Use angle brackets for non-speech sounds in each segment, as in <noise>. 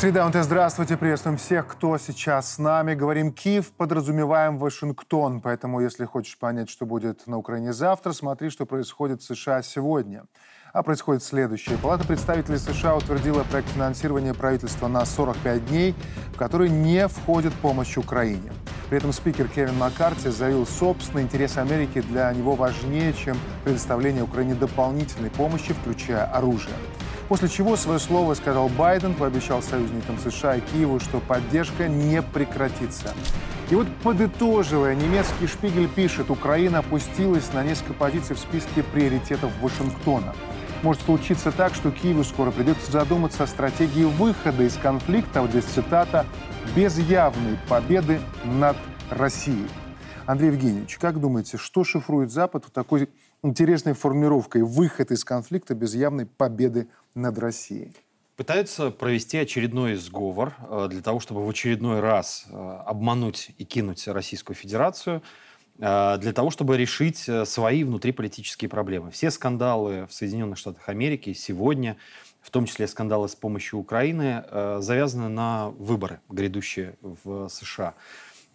Среда УНТ, здравствуйте, приветствуем всех, кто сейчас с нами. Говорим Киев, подразумеваем Вашингтон, поэтому если хочешь понять, что будет на Украине завтра, смотри, что происходит в США сегодня. А происходит следующее. Палата представителей США утвердила проект финансирования правительства на 45 дней, в который не входит помощь Украине. При этом спикер Кевин Маккарти заявил, собственный интерес Америки для него важнее, чем предоставление Украине дополнительной помощи, включая оружие. После чего свое слово сказал Байден, пообещал союзникам США и Киеву, что поддержка не прекратится. И вот подытоживая, немецкий Шпигель пишет, Украина опустилась на несколько позиций в списке приоритетов Вашингтона. Может случиться так, что Киеву скоро придется задуматься о стратегии выхода из конфликта, вот здесь цитата, без явной победы над Россией. Андрей Евгеньевич, как думаете, что шифрует Запад в такой интересной формировкой «выход из конфликта без явной победы над Россией? Пытаются провести очередной сговор э, для того, чтобы в очередной раз э, обмануть и кинуть Российскую Федерацию, э, для того, чтобы решить свои внутриполитические проблемы. Все скандалы в Соединенных Штатах Америки сегодня, в том числе скандалы с помощью Украины, завязаны на выборы, грядущие в США.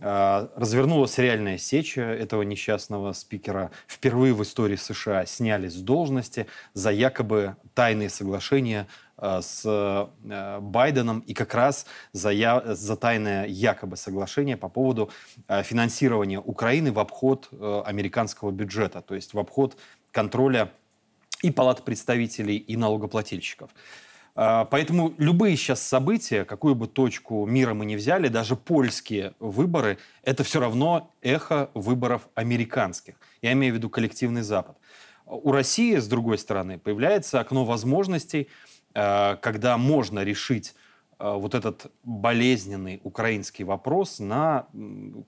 А, развернулась реальная сеча этого несчастного спикера. Впервые в истории США сняли с должности за якобы тайные соглашения а, с а, Байденом и как раз за, я, за тайное якобы соглашение по поводу финансирования Украины в обход американского бюджета, то есть в обход контроля и палат представителей, и налогоплательщиков. А, поэтому любые сейчас события, какую бы точку мира мы ни взяли, даже польские выборы, это все равно эхо выборов американских. Я имею в виду коллективный Запад. У России, с другой стороны, появляется окно возможностей, а, когда можно решить а, вот этот болезненный украинский вопрос на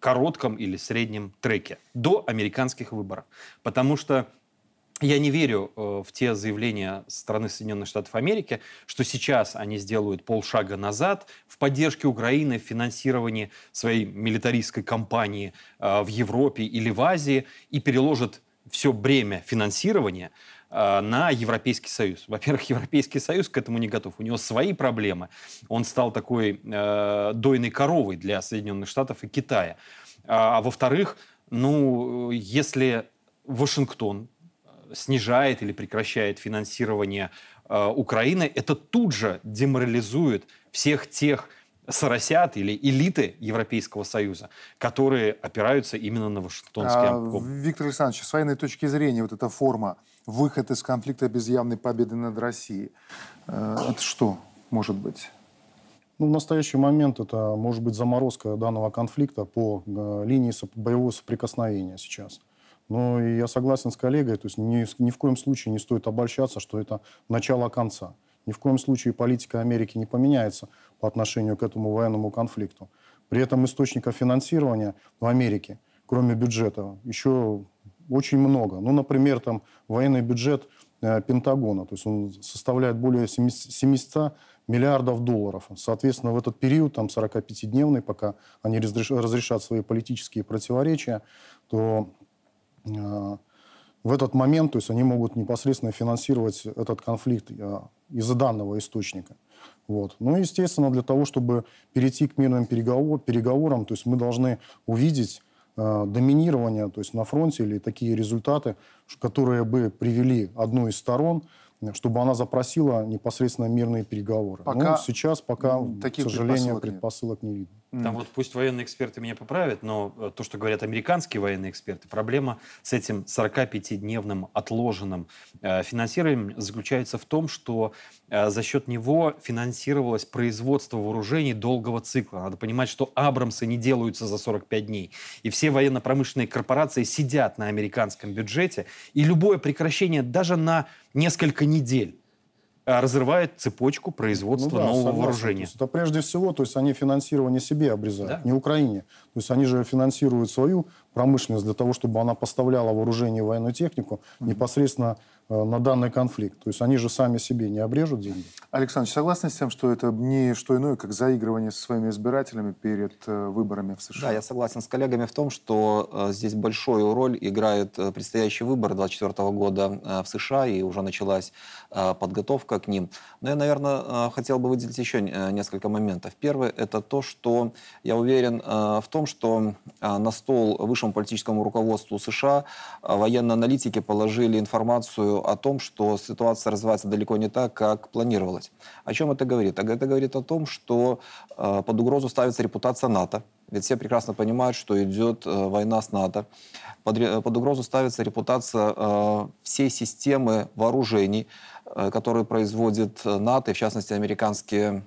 коротком или среднем треке до американских выборов. Потому что я не верю э, в те заявления страны Соединенных Штатов Америки, что сейчас они сделают полшага назад в поддержке Украины, в финансировании своей милитаристской кампании э, в Европе или в Азии и переложат все бремя финансирования э, на Европейский Союз. <laughs> Во-первых, Европейский Союз к этому не готов. У него свои проблемы. Он стал такой э, дойной коровой для Соединенных Штатов и Китая. А, а во-вторых, ну, если Вашингтон снижает или прекращает финансирование э, Украины, это тут же деморализует всех тех соросят или элиты Европейского Союза, которые опираются именно на Вашингтонский а, Виктор Александрович, с военной точки зрения, вот эта форма выход из конфликта без явной победы над Россией, э, это что может быть? Ну, в настоящий момент это может быть заморозка данного конфликта по э, линии боевого соприкосновения сейчас. Но я согласен с коллегой, то есть ни, ни в коем случае не стоит обольщаться, что это начало конца. Ни в коем случае политика Америки не поменяется по отношению к этому военному конфликту. При этом источников финансирования в Америке, кроме бюджета, еще очень много. Ну, например, там военный бюджет э, Пентагона, то есть он составляет более 700 миллиардов долларов. Соответственно, в этот период, там 45-дневный, пока они разрешат свои политические противоречия, то в этот момент, то есть они могут непосредственно финансировать этот конфликт э, из-за данного источника. Вот. Ну, естественно, для того, чтобы перейти к мирным переговор, переговорам, то есть мы должны увидеть э, доминирование то есть на фронте или такие результаты, которые бы привели одну из сторон чтобы она запросила непосредственно мирные переговоры. Пока ну, сейчас пока, к сожалению, предпосылок, не видно. Там вот пусть военные эксперты меня поправят, но э, то, что говорят американские военные эксперты, проблема с этим 45-дневным отложенным э, финансированием заключается в том, что э, за счет него финансировалось производство вооружений долгого цикла. Надо понимать, что Абрамсы не делаются за 45 дней. И все военно-промышленные корпорации сидят на американском бюджете, и любое прекращение даже на несколько недель разрывает цепочку производства ну, да, нового согласен. вооружения. это прежде всего, то есть они финансирование себе обрезают, да. не Украине. То есть они же финансируют свою промышленность для того, чтобы она поставляла вооружение и военную технику непосредственно Э, на данный конфликт. То есть они же сами себе не обрежут деньги. Александр, согласны с тем, что это не что иное, как заигрывание со своими избирателями перед э, выборами в США? Да, я согласен с коллегами в том, что э, здесь большую роль играет предстоящий выбор 2024 года в США, и уже началась подготовка к ним. Но я, наверное, хотел бы выделить еще несколько моментов. Первый – это то, что я уверен в том, что э, на стол высшему политическому руководству США э, военные аналитики положили информацию о том, что ситуация развивается далеко не так, как планировалось. О чем это говорит? Это говорит о том, что э, под угрозу ставится репутация НАТО. Ведь все прекрасно понимают, что идет война с НАТО. Под, под угрозу ставится репутация всей системы вооружений, э, которые производит НАТО, и в частности американские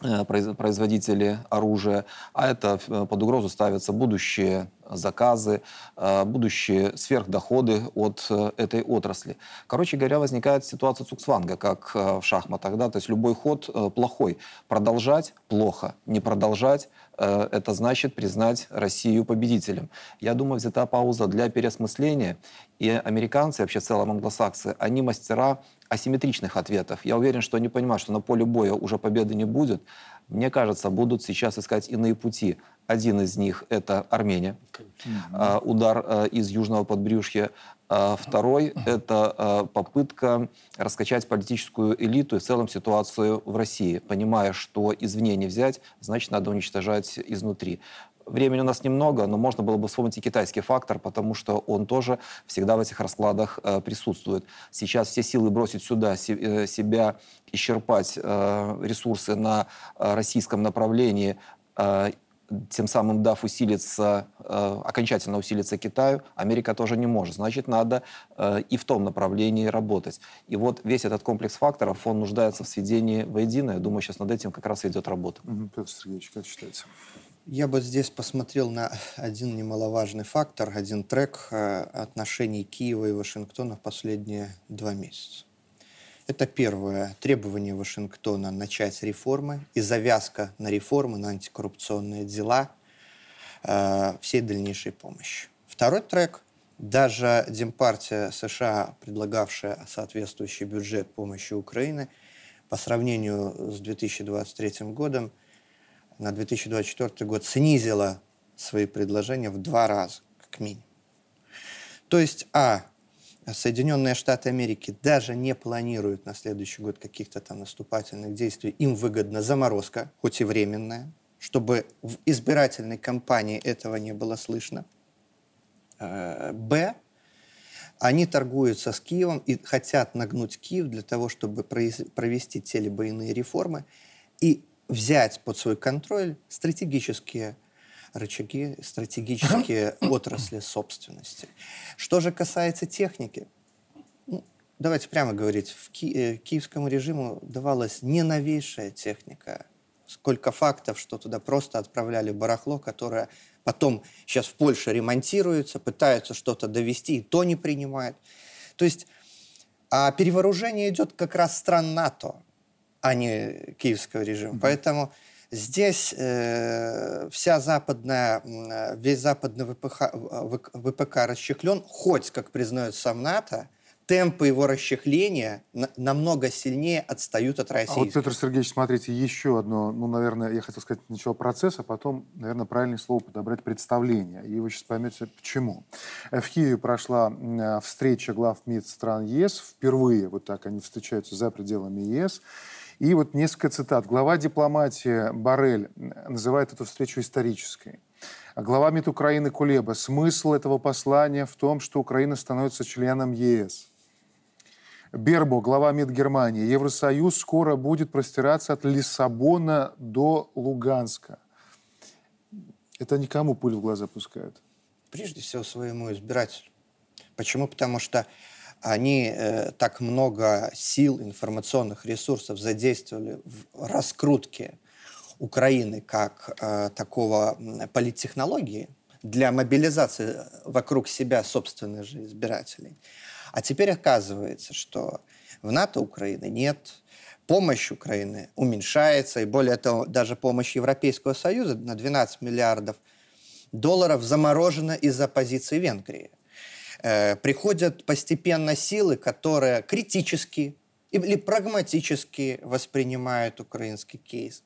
производители оружия, а это э, под угрозу ставятся будущие заказы, э, будущие сверхдоходы от этой отрасли. Короче говоря, возникает ситуация цуксванга, как в шахматах. Да? То есть любой ход плохой. Продолжать – плохо. Не продолжать – это значит признать Россию победителем. Я думаю, взята пауза для переосмысления. И американцы, вообще в целом англосаксы, они мастера асимметричных ответов. Я уверен, что они понимают, что на поле боя уже победы не будет. Мне кажется, будут сейчас искать иные пути. Один из них – это Армения, mm-hmm. удар а, из южного подбрюшья. А, второй – это попытка раскачать политическую элиту и в целом ситуацию в России, понимая, что извне не взять, значит, надо уничтожать изнутри. Времени у нас немного, но можно было бы вспомнить и китайский фактор, потому что он тоже всегда в этих раскладах э, присутствует. Сейчас все силы бросить сюда, се, э, себя исчерпать э, ресурсы на э, российском направлении, э, тем самым дав усилиться, э, окончательно усилиться Китаю, Америка тоже не может. Значит, надо э, и в том направлении работать. И вот весь этот комплекс факторов, он нуждается в сведении воедино. Я думаю, сейчас над этим как раз идет работа. Петр Сергеевич, как считаете? Я бы здесь посмотрел на один немаловажный фактор, один трек э, отношений Киева и Вашингтона в последние два месяца. Это первое требование Вашингтона начать реформы и завязка на реформы, на антикоррупционные дела э, всей дальнейшей помощи. Второй трек даже Демпартия США, предлагавшая соответствующий бюджет помощи Украины, по сравнению с 2023 годом, на 2024 год снизила свои предложения в два раза, как минимум. То есть, а, Соединенные Штаты Америки даже не планируют на следующий год каких-то там наступательных действий. Им выгодна заморозка, хоть и временная, чтобы в избирательной кампании этого не было слышно. Э, б. Они торгуются с Киевом и хотят нагнуть Киев для того, чтобы провести телебойные реформы. И взять под свой контроль стратегические рычаги, стратегические отрасли собственности. Что же касается техники, ну, давайте прямо говорить, в ки э, киевскому режиму давалась не новейшая техника. Сколько фактов, что туда просто отправляли барахло, которое потом сейчас в Польше ремонтируется, пытаются что-то довести, и то не принимают. То есть а перевооружение идет как раз стран НАТО а не киевского режима. Mm-hmm. Поэтому здесь э, вся западная, весь западный ВПХ, ВПК расчехлен, хоть, как признает сам НАТО, темпы его расчехления на, намного сильнее отстают от России. А вот, Петр Сергеевич, смотрите, еще одно, ну, наверное, я хотел сказать начало процесса, а потом, наверное, правильное слово подобрать представление. И вы сейчас поймете, почему. Э, в Киеве прошла встреча глав МИД стран ЕС. Впервые вот так они встречаются за пределами ЕС. И вот несколько цитат. Глава дипломатии Барель называет эту встречу исторической. А глава МИД Украины Кулеба. Смысл этого послания в том, что Украина становится членом ЕС. Бербо, глава МИД Германии. Евросоюз скоро будет простираться от Лиссабона до Луганска. Это никому пуль в глаза пускают. Прежде всего своему избирателю. Почему? Потому что они э, так много сил, информационных ресурсов задействовали в раскрутке Украины как э, такого политтехнологии для мобилизации вокруг себя собственных же избирателей. А теперь оказывается, что в НАТО Украины нет, помощь Украины уменьшается, и более того, даже помощь Европейского Союза на 12 миллиардов долларов заморожено из-за позиции Венгрии. Э, приходят постепенно силы, которые критически или прагматически воспринимают украинский кейс.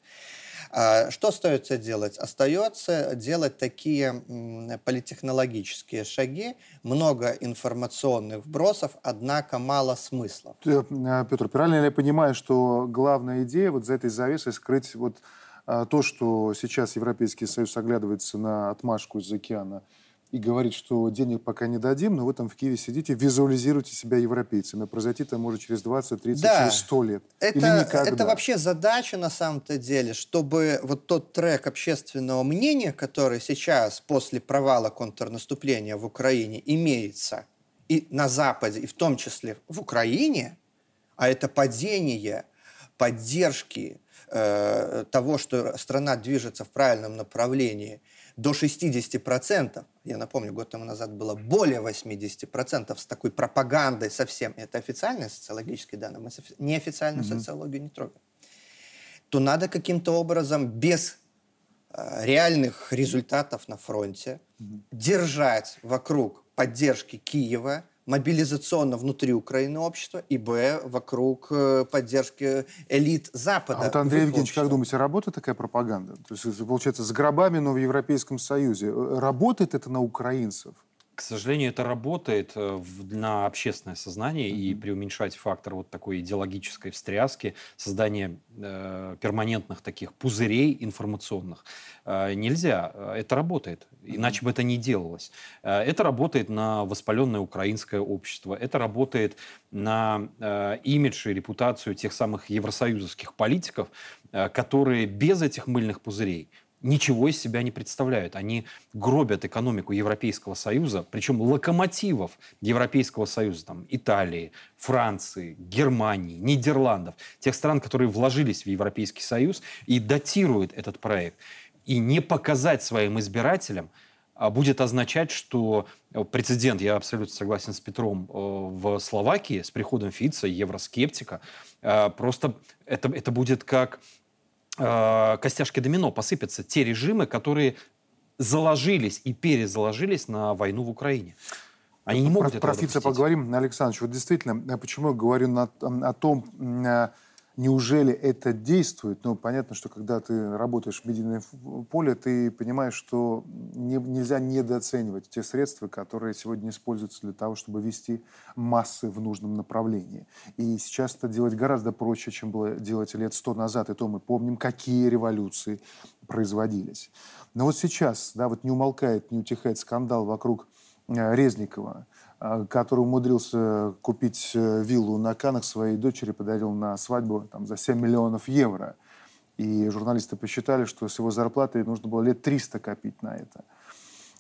А что остается делать? Остается делать такие политехнологические шаги, много информационных вбросов, однако мало смысла. Э, Петр, правильно ли я понимаю, что главная идея вот за этой завесой скрыть вот а, то, что сейчас Европейский Союз оглядывается на отмашку из океана и говорит, что денег пока не дадим, но вы там в Киеве сидите, визуализируйте себя европейцами. Произойти это может через 20, 30, да. через 100 лет. Это, это вообще задача на самом-то деле, чтобы вот тот трек общественного мнения, который сейчас после провала контрнаступления в Украине имеется и на Западе, и в том числе в Украине, а это падение поддержки э, того, что страна движется в правильном направлении – до 60%, я напомню, год тому назад было более 80% с такой пропагандой совсем, это официальные социологические данные, мы неофициальную mm-hmm. социологию не трогаем, то надо каким-то образом без э, реальных результатов на фронте mm-hmm. держать вокруг поддержки Киева мобилизационно внутри Украины общества, и, б, вокруг э, поддержки элит Запада. А вот, Андрей Евгеньевич, как думаете, работает такая пропаганда? То есть, получается, с гробами, но в Европейском Союзе. Э, работает это на украинцев? К сожалению, это работает э, на общественное сознание, mm-hmm. и преуменьшать фактор вот такой идеологической встряски, создания э, перманентных таких пузырей информационных э, нельзя. Это работает, иначе mm-hmm. бы это не делалось. Э, это работает на воспаленное украинское общество, это работает на э, имидж и репутацию тех самых евросоюзовских политиков, э, которые без этих мыльных пузырей ничего из себя не представляют. Они гробят экономику Европейского Союза, причем локомотивов Европейского Союза, там, Италии, Франции, Германии, Нидерландов, тех стран, которые вложились в Европейский Союз и датируют этот проект. И не показать своим избирателям а, будет означать, что э, прецедент, я абсолютно согласен с Петром, э, в Словакии с приходом Фица, евроскептика, э, просто это, это будет как костяшки домино посыпятся те режимы, которые заложились и перезаложились на войну в Украине. Они не могут про, этого Про Фица поговорим, Александрович. Вот действительно, почему я говорю на, о том, э, Неужели это действует? Ну, понятно, что когда ты работаешь в медийном поле, ты понимаешь, что не, нельзя недооценивать те средства, которые сегодня используются для того, чтобы вести массы в нужном направлении. И сейчас это делать гораздо проще, чем было делать лет сто назад. И то мы помним, какие революции производились. Но вот сейчас, да, вот не умолкает, не утихает скандал вокруг э, Резникова. А, который умудрился купить э, виллу на Канах своей дочери, подарил на свадьбу там, за 7 миллионов евро. И журналисты посчитали, что с его зарплатой нужно было лет 300 копить на это.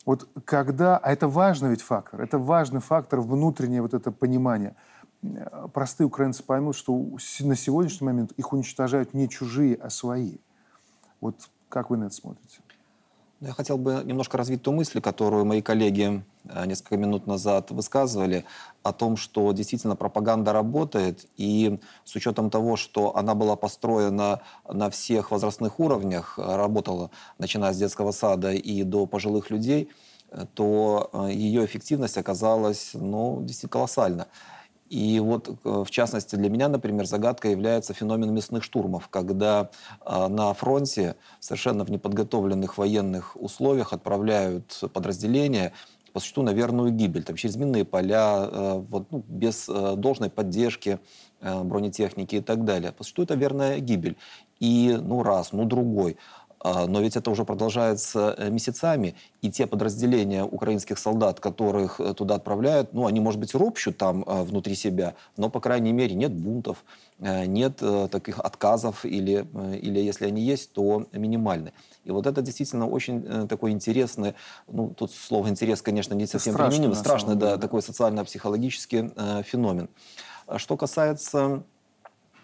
Вот когда, а это важный ведь фактор, это важный фактор внутреннее вот это понимание. Простые украинцы поймут, что на сегодняшний момент их уничтожают не чужие, а свои. Вот как вы на это смотрите? Я хотел бы немножко развить ту мысль, которую мои коллеги э, несколько минут назад высказывали, о том, что действительно пропаганда работает, и с учетом того, что она была построена на всех возрастных уровнях, э, работала начиная с детского сада и до пожилых людей, э, то ее эффективность оказалась ну, действительно колоссальна. И вот, э, в частности, для меня, например, загадкой является феномен мясных штурмов, когда э, на фронте совершенно в неподготовленных военных условиях отправляют подразделения по существу на верную гибель, там, через минные поля, э, вот, ну, без должной поддержки бронетехники и так далее. По существу это верная гибель. И ну раз, ну другой. А, но ведь это уже продолжается э, месяцами, и те подразделения украинских солдат, которых э, туда отправляют, ну, они, может быть, ропщут там э, внутри себя, но, по крайней мере, нет бунтов, нет таких отказов, или, или если они есть, то минимальны. И вот это действительно очень такой интересный, ну, тут слово «интерес», конечно, не совсем применимо, страшный, да, такой социально-психологический феномен. Что касается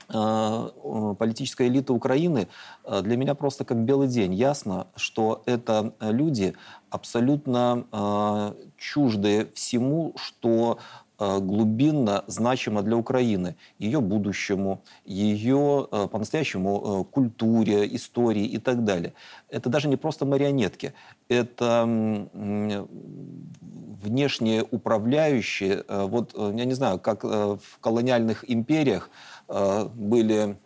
политическая элита Украины э, для меня просто как белый день. Ясно, что это люди абсолютно э, чуждые всему, что э, глубинно значима для Украины, ее будущему, ее э, по-настоящему культуре, истории и так далее. Это даже не просто марионетки, это внешние управляющие, вот я не знаю, как в колониальных империях были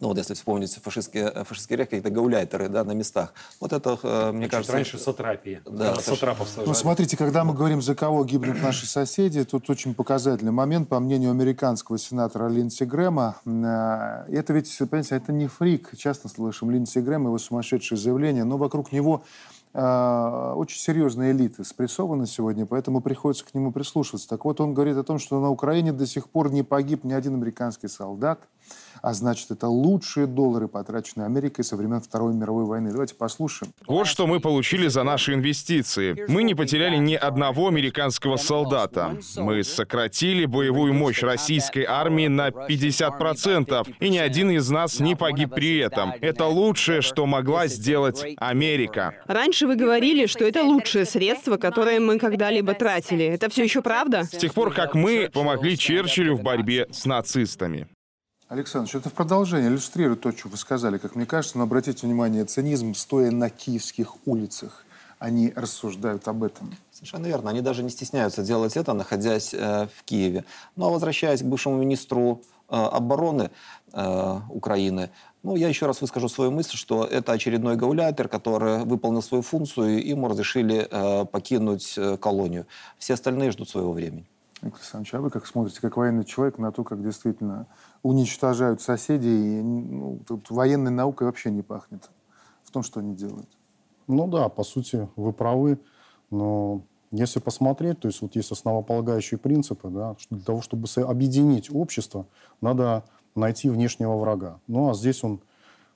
ну вот если вспомнить фашистские, э, фашистские реки, это гауляйтеры да, на местах. Вот это, э, мне Чуть кажется... раньше сатрапии. Да, сатрапов Ну, смотрите, когда мы говорим, за кого гибнут наши соседи, тут очень показательный момент, по мнению американского сенатора Линдси Грэма. Э, это ведь, понимаете, это не фрик. Часто слышим Линдси Грэм, его сумасшедшие заявления, но вокруг него очень серьезная элита спрессована сегодня, поэтому приходится к нему прислушиваться. Так вот, он говорит о том, что на Украине до сих пор не погиб ни один американский солдат, а значит, это лучшие доллары, потраченные Америкой со времен Второй мировой войны. Давайте послушаем. Вот что мы получили за наши инвестиции. Мы не потеряли ни одного американского солдата. Мы сократили боевую мощь российской армии на 50%, и ни один из нас не погиб при этом. Это лучшее, что могла сделать Америка. Раньше вы говорили, что это лучшее средство, которое мы когда-либо тратили. Это все еще правда? С тех пор, как мы помогли Черчиллю в борьбе с нацистами. Александр, это в продолжение иллюстрирует то, что вы сказали. Как мне кажется, но обратите внимание, цинизм, стоя на киевских улицах, они рассуждают об этом. Совершенно верно. Они даже не стесняются делать это, находясь э, в Киеве. Ну а возвращаясь к бывшему министру э, обороны э, Украины, ну, я еще раз выскажу свою мысль, что это очередной гауляйтер, который выполнил свою функцию, и ему разрешили э, покинуть э, колонию. Все остальные ждут своего времени. Виктор Александрович, а вы как смотрите, как военный человек, на то, как действительно уничтожают соседей, и ну, тут военной наукой вообще не пахнет в том, что они делают? Ну да, по сути, вы правы, но если посмотреть, то есть вот есть основополагающие принципы, да, для того, чтобы объединить общество, надо найти внешнего врага. Ну а здесь он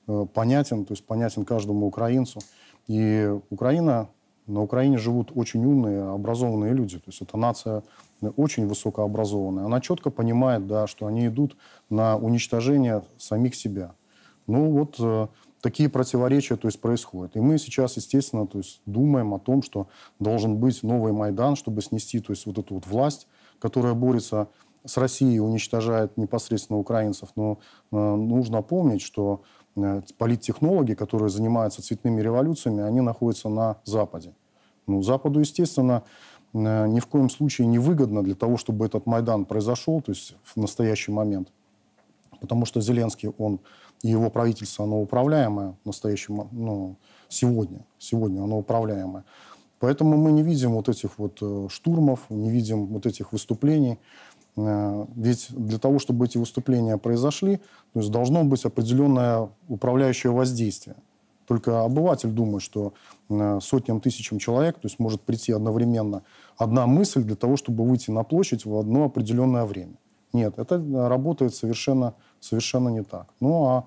э, понятен, то есть понятен каждому украинцу. И Украина, на Украине живут очень умные, образованные люди. То есть это нация очень высокообразованная, она четко понимает, да, что они идут на уничтожение самих себя. Ну вот э, такие противоречия то есть, происходят. И мы сейчас, естественно, то есть, думаем о том, что должен быть новый Майдан, чтобы снести то есть, вот эту вот власть, которая борется с Россией, уничтожает непосредственно украинцев. Но э, нужно помнить, что э, политтехнологи, которые занимаются цветными революциями, они находятся на Западе. Ну, Западу, естественно, Э, ни в коем случае не выгодно для того, чтобы этот Майдан произошел, то есть в настоящий момент. Потому что Зеленский, он и его правительство, оно управляемое в настоящем, ну, сегодня, сегодня оно управляемое. Поэтому мы не видим вот этих вот э, штурмов, не видим вот этих выступлений. Э, ведь для того, чтобы эти выступления произошли, то есть должно быть определенное управляющее воздействие. Только обыватель думает, что сотням тысячам человек, то есть может прийти одновременно одна мысль для того, чтобы выйти на площадь в одно определенное время. Нет, это работает совершенно, совершенно не так. Ну а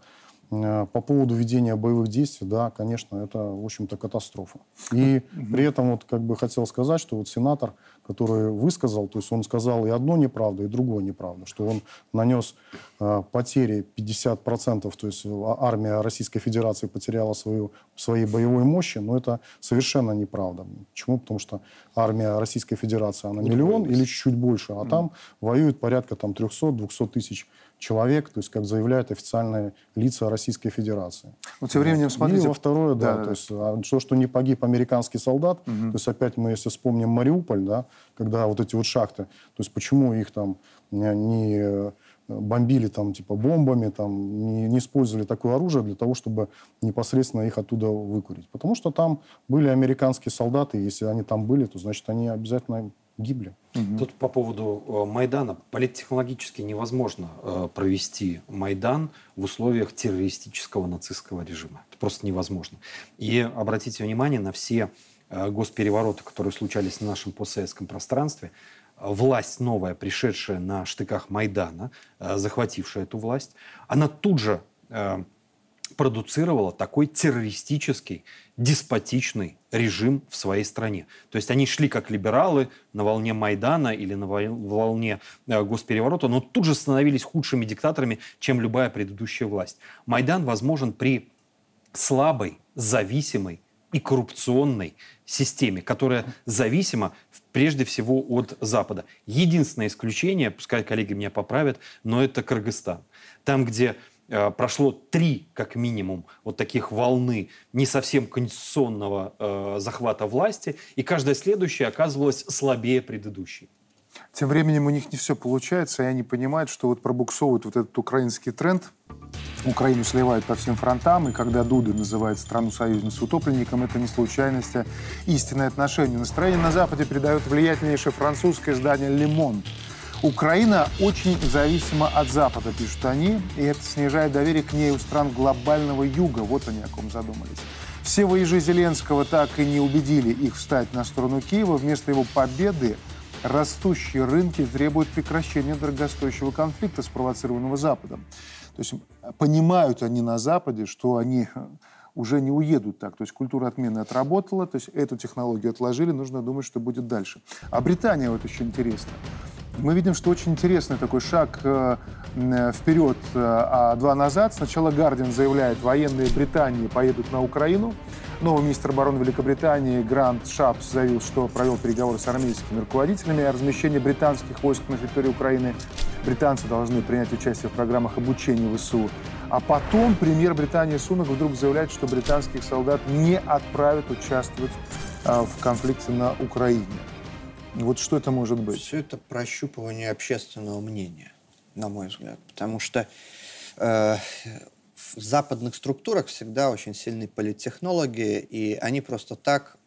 Э, по поводу ведения боевых действий, да, конечно, это, в общем-то, катастрофа. И при этом вот как бы хотел сказать, что вот сенатор, который высказал, то есть он сказал и одно неправда, и другое неправда, что он нанес э, потери 50%, то есть армия Российской Федерации потеряла свою, своей боевой мощи, но это совершенно неправда. Почему? Потому что армия Российской Федерации, она миллион или чуть-чуть больше, а там воюет порядка там 300-200 тысяч человек, то есть как заявляют официальные лица Российской Федерации. Вот тем временем, смотрите... И во второе, да, да, да. то есть а, то, что не погиб американский солдат, угу. то есть опять мы, если вспомним Мариуполь, да, когда вот эти вот шахты, то есть почему их там не э, бомбили там типа бомбами, там не, не использовали такое оружие для того, чтобы непосредственно их оттуда выкурить. Потому что там были американские солдаты, и если они там были, то значит они обязательно гибли. Угу. Тут по поводу э, Майдана. Политтехнологически невозможно э, провести Майдан в условиях террористического нацистского режима. Это просто невозможно. И обратите внимание на все госперевороты, которые случались на нашем постсоветском пространстве. Власть новая, пришедшая на штыках Майдана, захватившая эту власть, она тут же продуцировала такой террористический, деспотичный режим в своей стране. То есть они шли как либералы на волне Майдана или на волне э, госпереворота, но тут же становились худшими диктаторами, чем любая предыдущая власть. Майдан возможен при слабой, зависимой и коррупционной системе, которая зависима прежде всего от Запада. Единственное исключение, пускай коллеги меня поправят, но это Кыргызстан. Там, где э, прошло три, как минимум, вот таких волны не совсем конституционного э, захвата власти, и каждая следующая оказывалась слабее предыдущей. Тем временем у них не все получается, и они понимают, что вот пробуксовывают вот этот украинский тренд, Украину сливают по всем фронтам, и когда Дуда называет страну-союзницу утопленником, это не случайность, а истинное отношение. Настроение на Западе придает влиятельнейшее французское издание «Лемон». Украина очень зависима от Запада, пишут они, и это снижает доверие к ней у стран глобального юга. Вот они о ком задумались. Все воежи Зеленского так и не убедили их встать на сторону Киева. Вместо его победы растущие рынки требуют прекращения дорогостоящего конфликта, спровоцированного Западом. То есть понимают они на Западе, что они уже не уедут так. То есть культура отмены отработала, то есть эту технологию отложили, нужно думать, что будет дальше. А Британия вот еще интересно. Мы видим, что очень интересный такой шаг э, вперед, э, а два назад. Сначала Гардиан заявляет, военные Британии поедут на Украину, Новый министр обороны Великобритании Грант Шапс заявил, что провел переговоры с армейскими руководителями о размещении британских войск на территории Украины. Британцы должны принять участие в программах обучения ВСУ. А потом премьер Британии Сунок вдруг заявляет, что британских солдат не отправят участвовать а, в конфликте на Украине. Вот что это может быть? Все это прощупывание общественного мнения, на мой взгляд. Потому что э, в западных структурах всегда очень сильные политтехнологи, и они просто так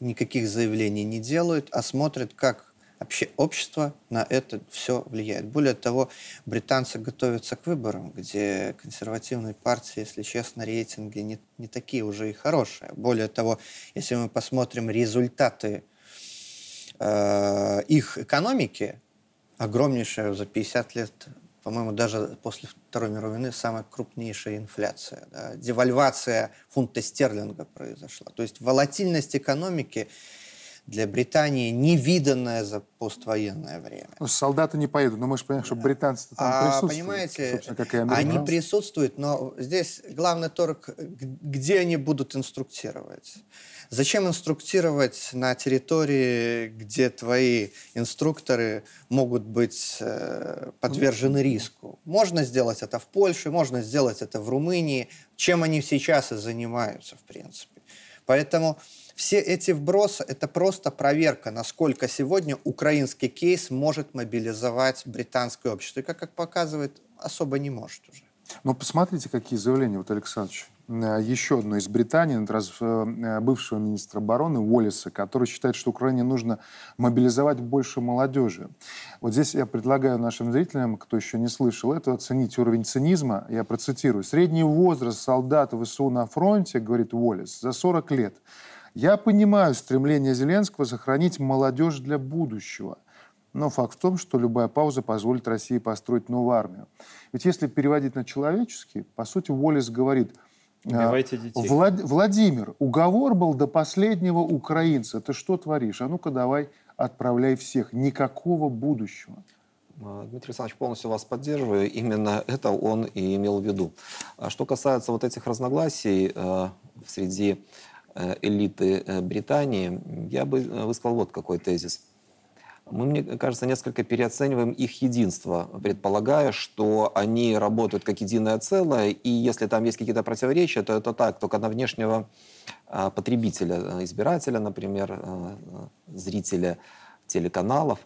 никаких заявлений не делают, а смотрят, как вообще общество на это все влияет. Более того, британцы готовятся к выборам, где консервативные партии, если честно, рейтинги не, не такие уже и хорошие. Более того, если мы посмотрим результаты э, их экономики, огромнейшая за 50 лет по-моему, даже после Второй мировой войны самая крупнейшая инфляция. Да? Девальвация фунта стерлинга произошла. То есть волатильность экономики для Британии невиданная за поствоенное время. Ну, солдаты не поедут, но мы же понимаем, что британцы там а, присутствуют. Понимаете, как и они присутствуют, но здесь главный торг, где они будут инструктировать. Зачем инструктировать на территории, где твои инструкторы могут быть э, подвержены риску? Можно сделать это в Польше, можно сделать это в Румынии, чем они сейчас и занимаются, в принципе. Поэтому все эти вбросы – это просто проверка, насколько сегодня украинский кейс может мобилизовать британское общество. И, как, как показывает, особо не может уже. Но посмотрите, какие заявления, вот, Александрович. Э, еще одно из Британии, раз э, бывшего министра обороны Уоллиса, который считает, что Украине нужно мобилизовать больше молодежи. Вот здесь я предлагаю нашим зрителям, кто еще не слышал это, оценить уровень цинизма. Я процитирую. «Средний возраст солдата ВСУ на фронте, — говорит Уоллис, — за 40 лет. Я понимаю стремление Зеленского сохранить молодежь для будущего. Но факт в том, что любая пауза позволит России построить новую армию. Ведь если переводить на человеческий, по сути, Уоллес говорит – Убивайте а, детей. Влад... Владимир, уговор был до последнего украинца. Ты что творишь? А ну-ка давай отправляй всех. Никакого будущего. А, Дмитрий Александрович, полностью вас поддерживаю. Именно это он и имел в виду. А что касается вот этих разногласий э, среди э, элиты э, Британии, я бы высказал вот какой тезис мы, мне кажется, несколько переоцениваем их единство, предполагая, что они работают как единое целое, и если там есть какие-то противоречия, то это так, только на внешнего а, потребителя, э, избирателя, например, э, зрителя телеканалов.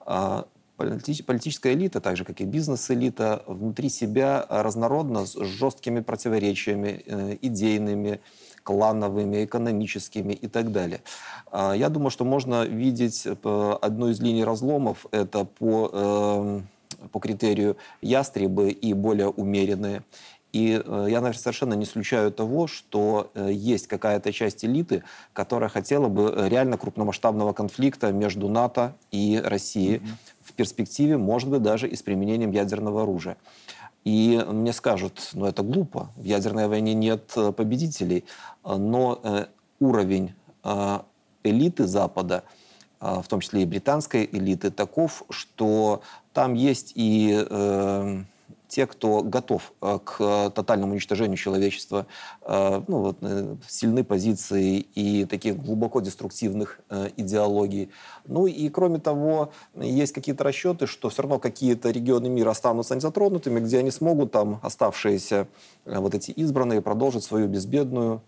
А, политическая элита, так же как и бизнес-элита, внутри себя разнородна с жесткими противоречиями, э, идейными, клановыми, экономическими и так далее. А, я думаю, что можно видеть э, одну из линий разломов, это по, эм, по критерию ястребы и более умеренные. И э, я, наверное, совершенно не исключаю того, что э, есть какая-то часть элиты, которая хотела бы реально крупномасштабного конфликта между НАТО и Россией mm-hmm. в перспективе, может быть, даже и с применением ядерного оружия. И мне скажут, ну это глупо, в ядерной войне нет э, победителей, но э, уровень э, элиты Запада, в том числе и британской элиты, таков, что там есть и те, кто готов э, к тотальному уничтожению человечества, э, ну, вот, э, сильны позиции и таких глубоко деструктивных идеологий. Ну и кроме того, есть какие-то расчеты, что все равно какие-то регионы мира останутся незатронутыми, где они смогут там оставшиеся вот эти избранные продолжить свою безбедную,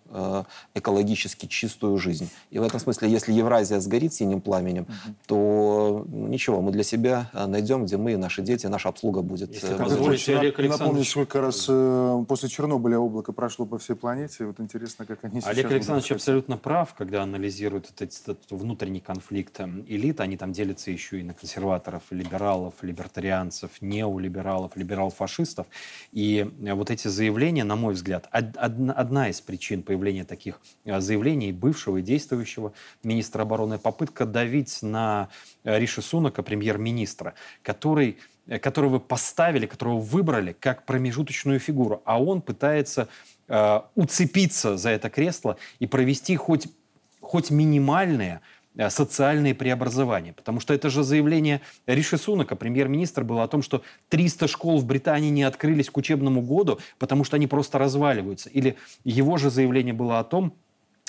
экологически чистую жизнь. И в этом смысле, если Евразия сгорит синим пламенем, mm-hmm. то ну, ничего, мы для себя найдем, где мы, наши дети, наша обслуга будет. Если позволите, Олег Александрович... Напомню, сколько раз э, после Чернобыля облако прошло по всей планете. Вот интересно, как они сейчас... Олег Александрович абсолютно прав, когда анализирует этот, этот внутренний конфликт элит. Они там делятся еще и на консерваторов, либералов, либертарианцев, неолибералов, либерал-фашистов. И э, вот эти заявления, на мой взгляд, одна, одна из причин появления таких э, заявлений бывшего и действующего министра обороны попытка давить на Риши Сунака, премьер-министра, который Э, которого вы поставили, которого выбрали как промежуточную фигуру, а он пытается э, уцепиться за это кресло и провести хоть, хоть минимальные э, социальные преобразования. Потому что это же заявление Риши Сунака, премьер-министр, было о том, что 300 школ в Британии не открылись к учебному году, потому что они просто разваливаются. Или его же заявление было о том,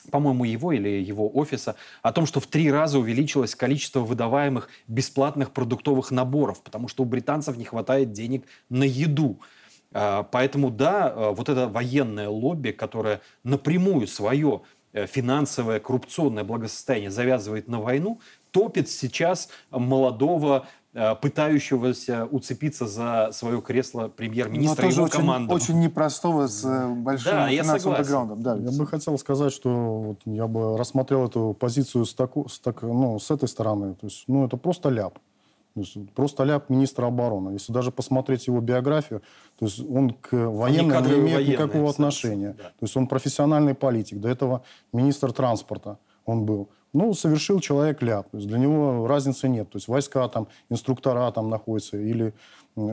по-моему, его или его офиса, о том, что в три раза увеличилось количество выдаваемых бесплатных продуктовых наборов, потому что у британцев не хватает денег на еду. А, поэтому, да, а, вот это военное лобби, которое напрямую свое э, финансовое коррупционное благосостояние завязывает на войну, топит сейчас молодого пытающегося уцепиться за свое кресло премьер-министра и его очень, команду. Очень непростого, с э, большим да, финансовым бэкграундом. Да, я бы хотел сказать, что вот я бы рассмотрел эту позицию с, таку, с, так, ну, с этой стороны. То есть, ну, это просто ляп. То есть, просто ляп министра обороны. Если даже посмотреть его биографию, то есть он к военным не имеет никакого отношения. Да. То есть он профессиональный политик. До этого министр транспорта он был. Ну, совершил человек ляп. То есть для него разницы нет. То есть войска там, инструктора там находятся или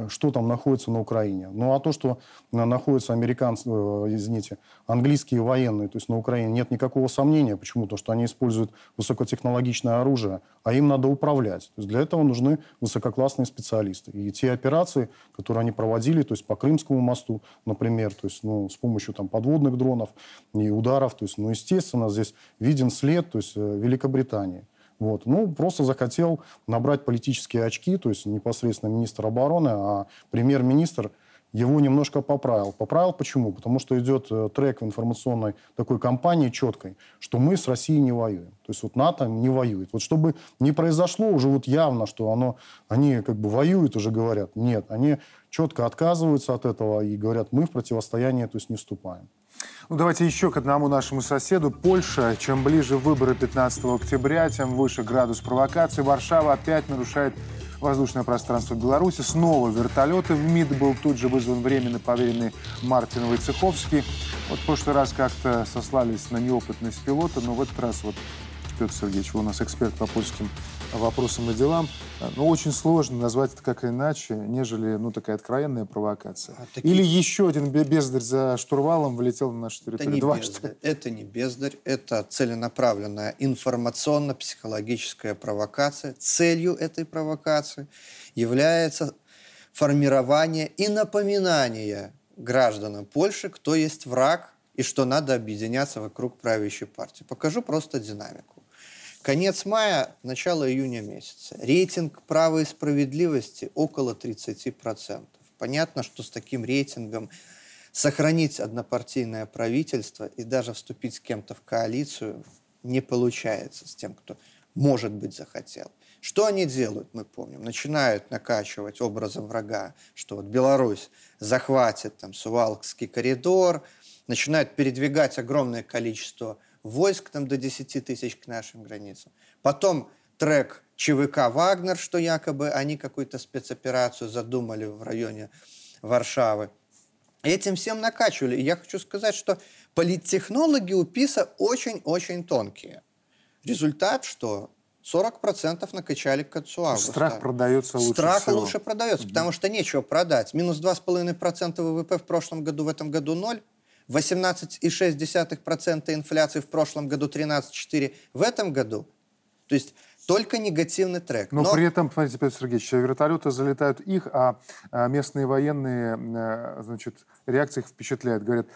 что там находится на Украине. Ну, а то, что находятся американцы, э, извините, английские военные, то есть на Украине, нет никакого сомнения. Почему? То, что они используют высокотехнологичное оружие, а им надо управлять. То есть для этого нужны высококлассные специалисты. И те операции, которые они проводили, то есть по Крымскому мосту, например, то есть ну, с помощью там, подводных дронов и ударов, то есть, ну, естественно, здесь виден след то есть, э, Великобритании. Вот. Ну, просто захотел набрать политические очки, то есть непосредственно министр обороны, а премьер-министр его немножко поправил. Поправил почему? Потому что идет э, трек в информационной такой кампании четкой, что мы с Россией не воюем. То есть вот НАТО не воюет. Вот чтобы не произошло уже вот явно, что оно, они как бы воюют, уже говорят. Нет, они четко отказываются от этого и говорят, мы в противостояние то есть не вступаем. Ну, давайте еще к одному нашему соседу. Польша. Чем ближе выборы 15 октября, тем выше градус провокации. Варшава опять нарушает воздушное пространство Беларуси. Снова вертолеты в МИД был тут же вызван временно поверенный Мартин Войцеховский. Вот в прошлый раз как-то сослались на неопытность пилота, но в этот раз вот Петр Сергеевич, вы у нас эксперт по польским вопросам и делам. Но очень сложно назвать это как иначе, нежели ну, такая откровенная провокация. А такие... Или еще один бездарь за штурвалом влетел на нашу территорию. Это не, Два, бездарь, это не бездарь, это целенаправленная информационно-психологическая провокация. Целью этой провокации является формирование и напоминание гражданам Польши, кто есть враг и что надо объединяться вокруг правящей партии. Покажу просто динамику. Конец мая, начало июня месяца. Рейтинг права и справедливости около 30%. Понятно, что с таким рейтингом сохранить однопартийное правительство и даже вступить с кем-то в коалицию не получается с тем, кто, может быть, захотел. Что они делают, мы помним? Начинают накачивать образом врага, что вот Беларусь захватит там Сувалкский коридор, начинают передвигать огромное количество войск там до 10 тысяч к нашим границам. Потом трек ЧВК «Вагнер», что якобы они какую-то спецоперацию задумали в районе Варшавы. Этим всем накачивали. И я хочу сказать, что политтехнологи у ПИСа очень-очень тонкие. Результат, что 40% накачали к концу августа. Страх продается лучше Страх всего. лучше продается, потому что нечего продать. Минус 2,5% ВВП в прошлом году, в этом году ноль. 18,6% инфляции в прошлом году, 13,4% в этом году. То есть только негативный трек. Но, Но при этом, смотрите, Петр Сергеевич, вертолеты залетают их, а, а местные военные, э, значит, реакция их впечатляет. Говорят,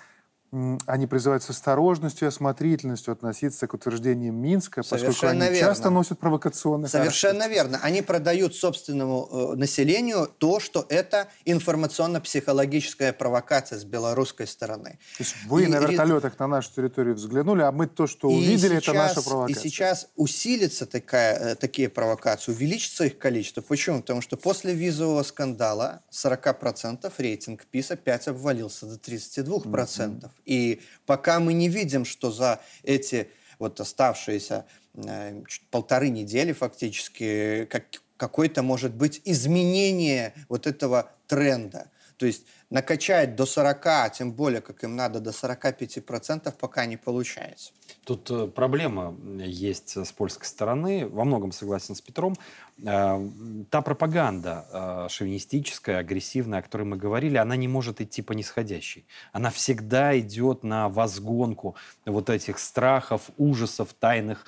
они призывают с осторожностью и осмотрительностью относиться к утверждениям Минска, Совершенно поскольку они верно. часто носят провокационный Совершенно характер. верно. Они продают собственному э, населению то, что это информационно-психологическая провокация с белорусской стороны. То есть вы и, на вертолетах и... на нашу территорию взглянули, а мы то, что увидели, сейчас, это наша провокация. И сейчас усилится такая, э, такие провокации, увеличится их количество. Почему? Потому что после визового скандала 40% рейтинг ПИСа 5 обвалился до 32%. Mm-hmm. И пока мы не видим, что за эти вот оставшиеся э, полторы недели фактически как, какое-то может быть изменение вот этого тренда. То есть накачать до 40, а тем более, как им надо, до 45% пока не получается. Тут э, проблема есть с польской стороны. Во многом согласен с Петром. Э, та пропаганда э, шовинистическая, агрессивная, о которой мы говорили, она не может идти по нисходящей. Она всегда идет на возгонку вот этих страхов, ужасов, тайных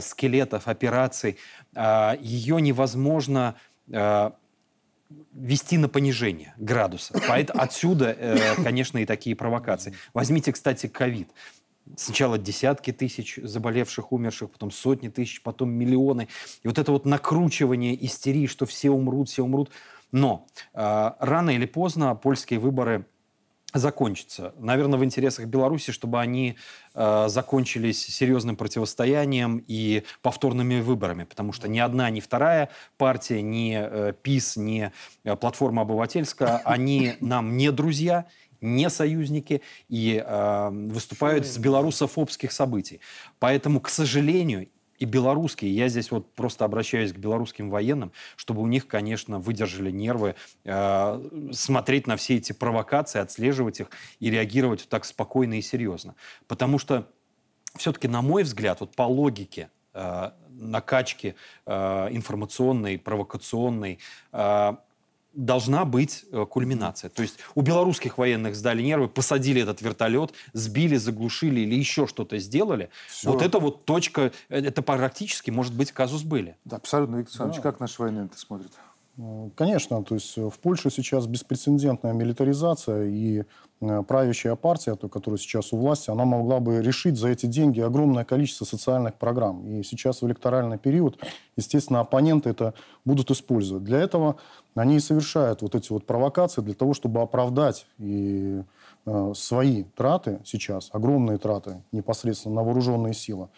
скелетов, операций. Ее невозможно вести на понижение градуса. Поэтому отсюда, э, конечно, и такие провокации. Возьмите, кстати, ковид. Сначала десятки тысяч заболевших, умерших, потом сотни тысяч, потом миллионы. И вот это вот накручивание истерии, что все умрут, все умрут. Но э, рано или поздно польские выборы закончится. Наверное, в интересах Беларуси, чтобы они э, закончились серьезным противостоянием и повторными выборами, потому что ни одна, ни вторая партия, ни э, ПИС, ни э, платформа обывательская, <laughs> они нам не друзья, не союзники и э, выступают с белорусофобских событий. Поэтому, к сожалению, и белорусские. Я здесь вот просто обращаюсь к белорусским военным, чтобы у них, конечно, выдержали нервы э, смотреть на все эти провокации, отслеживать их и реагировать так спокойно и серьезно. Потому что все-таки, на мой взгляд, вот по логике э, накачки э, информационной, провокационной, э, должна быть э, кульминация. То есть у белорусских военных сдали нервы, посадили этот вертолет, сбили, заглушили или еще что-то сделали. Все. Вот это вот точка, э, это практически может быть казус были. Да, абсолютно, Виктор Александрович, да. как наши военные это смотрят? Э, конечно, то есть в Польше сейчас беспрецедентная милитаризация, и правящая партия, которая сейчас у власти, она могла бы решить за эти деньги огромное количество социальных программ. И сейчас в электоральный период, естественно, оппоненты это будут использовать. Для этого они и совершают вот эти вот провокации для того, чтобы оправдать и э, свои траты сейчас, огромные траты непосредственно на вооруженные силы.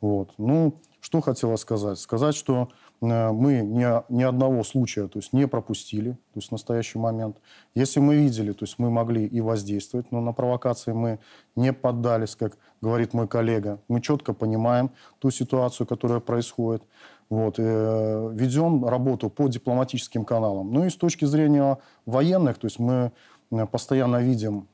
Вот. Ну, что хотела сказать? Сказать, что э, мы ни, ни одного случая то есть, не пропустили то есть, в настоящий момент. Если мы видели, то есть мы могли и воздействовать, но на провокации мы не поддались, как говорит мой коллега. Мы четко понимаем ту ситуацию, которая происходит. Вот, э, ведем работу по дипломатическим каналам. Ну и с точки зрения военных, то есть мы э, постоянно видим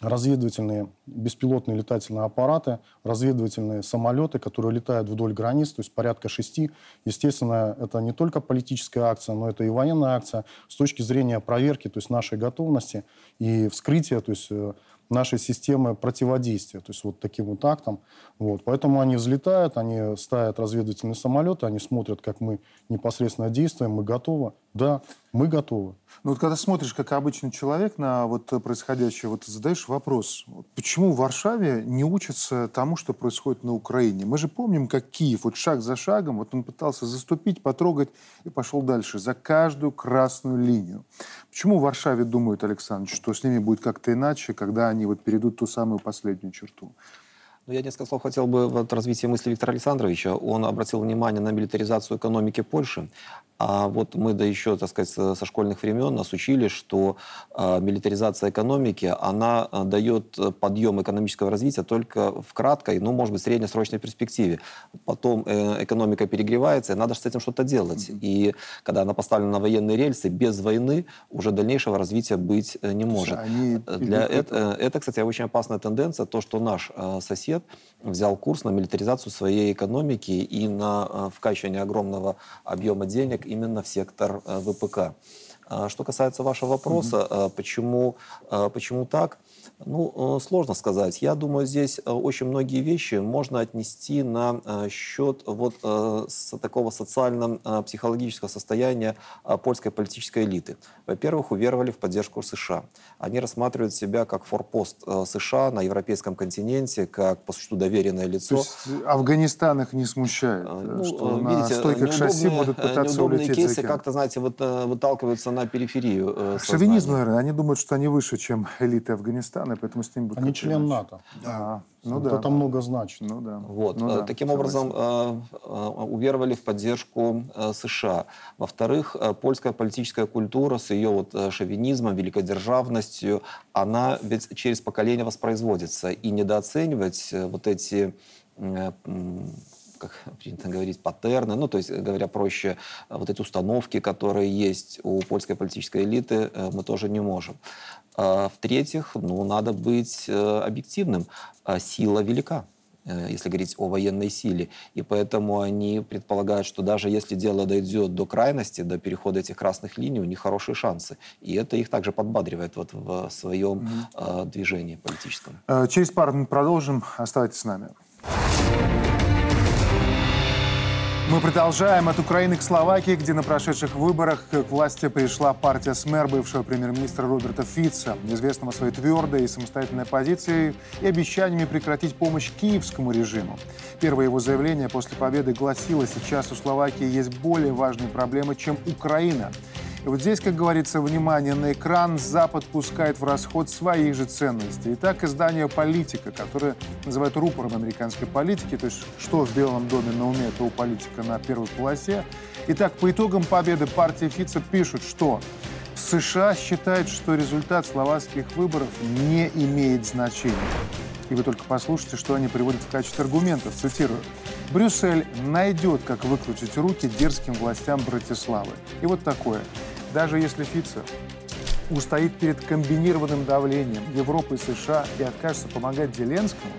разведывательные беспилотные летательные аппараты, разведывательные самолеты, которые летают вдоль границ, то есть порядка шести. Естественно, это не только политическая акция, но это и военная акция с точки зрения проверки, то есть нашей готовности и вскрытия, то есть э, нашей системы противодействия, то есть вот таким вот актом. Вот. Поэтому они взлетают, они ставят разведывательные самолеты, они смотрят, как мы непосредственно действуем, мы готовы. Да, мы готовы. Ну вот когда смотришь, как обычный человек на вот происходящее, вот задаешь вопрос, почему в Варшаве не учатся тому, что происходит на Украине? Мы же помним, как Киев вот шаг за шагом, вот он пытался заступить, потрогать и пошел дальше, за каждую красную линию. Почему в Варшаве думают, Александр, что с ними будет как-то иначе, когда они вот перейдут ту самую последнюю черту? Ну, я несколько слов хотел бы в развитие мысли Виктора Александровича. Он обратил внимание на милитаризацию экономики Польши. А вот мы да еще, так сказать, со школьных времен нас учили, что э, милитаризация экономики, она э, дает подъем экономического развития только в краткой, ну, может быть, среднесрочной перспективе. Потом э, экономика перегревается, и надо с этим что-то делать. Mm-hmm. И когда она поставлена на военные рельсы, без войны уже дальнейшего развития быть э, не может. Они Для это, это, кстати, очень опасная тенденция, то, что наш э, сосед взял курс на милитаризацию своей экономики и на э, вкачивание огромного объема денег именно в сектор э, ВПК. Что касается вашего вопроса, mm-hmm. почему, почему так? Ну, сложно сказать. Я думаю, здесь очень многие вещи можно отнести на счет вот такого социально-психологического состояния польской политической элиты. Во-первых, уверовали в поддержку США. Они рассматривают себя как форпост США на европейском континенте, как по существу доверенное лицо. То есть Афганистан их не смущает, ну, что видите, на стойках шасси будут пытаться улететь кейсы как-то, знаете, вот, выталкиваются на периферию Шовинизм, наверное. Они думают, что они выше, чем элиты Афганистана, поэтому с ними будут... Они член НАТО. Да. А, ну, вот да. Это много значит. Ну да. Вот. Ну, да. Э, таким образом, э, э, уверовали в поддержку США. Во-вторых, польская политическая культура с ее вот шовинизмом, великодержавностью, она ведь через поколение воспроизводится. И недооценивать вот эти как принято говорить, паттерны, ну, то есть, говоря проще, вот эти установки, которые есть у польской политической элиты, мы тоже не можем. А, в-третьих, ну, надо быть э, объективным. А, сила велика э, если говорить о военной силе. И поэтому они предполагают, что даже если дело дойдет до крайности, до перехода этих красных линий, у них хорошие шансы. И это их также подбадривает вот в своем mm-hmm. движении политическом. Э, через пару минут продолжим. Оставайтесь с нами. Мы продолжаем от Украины к Словакии, где на прошедших выборах к власти пришла партия СМЕР бывшего премьер-министра Роберта Фитца, известного своей твердой и самостоятельной позицией и обещаниями прекратить помощь киевскому режиму. Первое его заявление после победы гласило, сейчас у Словакии есть более важные проблемы, чем Украина – вот здесь, как говорится, внимание на экран, Запад пускает в расход своих же ценностей. Итак, издание «Политика», которое называют рупором американской политики, то есть что в Белом доме на уме, то у политика на первой полосе. Итак, по итогам победы партии Фица пишут, что США считают, что результат словацких выборов не имеет значения. И вы только послушайте, что они приводят в качестве аргументов. Цитирую. «Брюссель найдет, как выкрутить руки дерзким властям Братиславы». И вот такое. Даже если Фице устоит перед комбинированным давлением Европы и США и откажется помогать Зеленскому,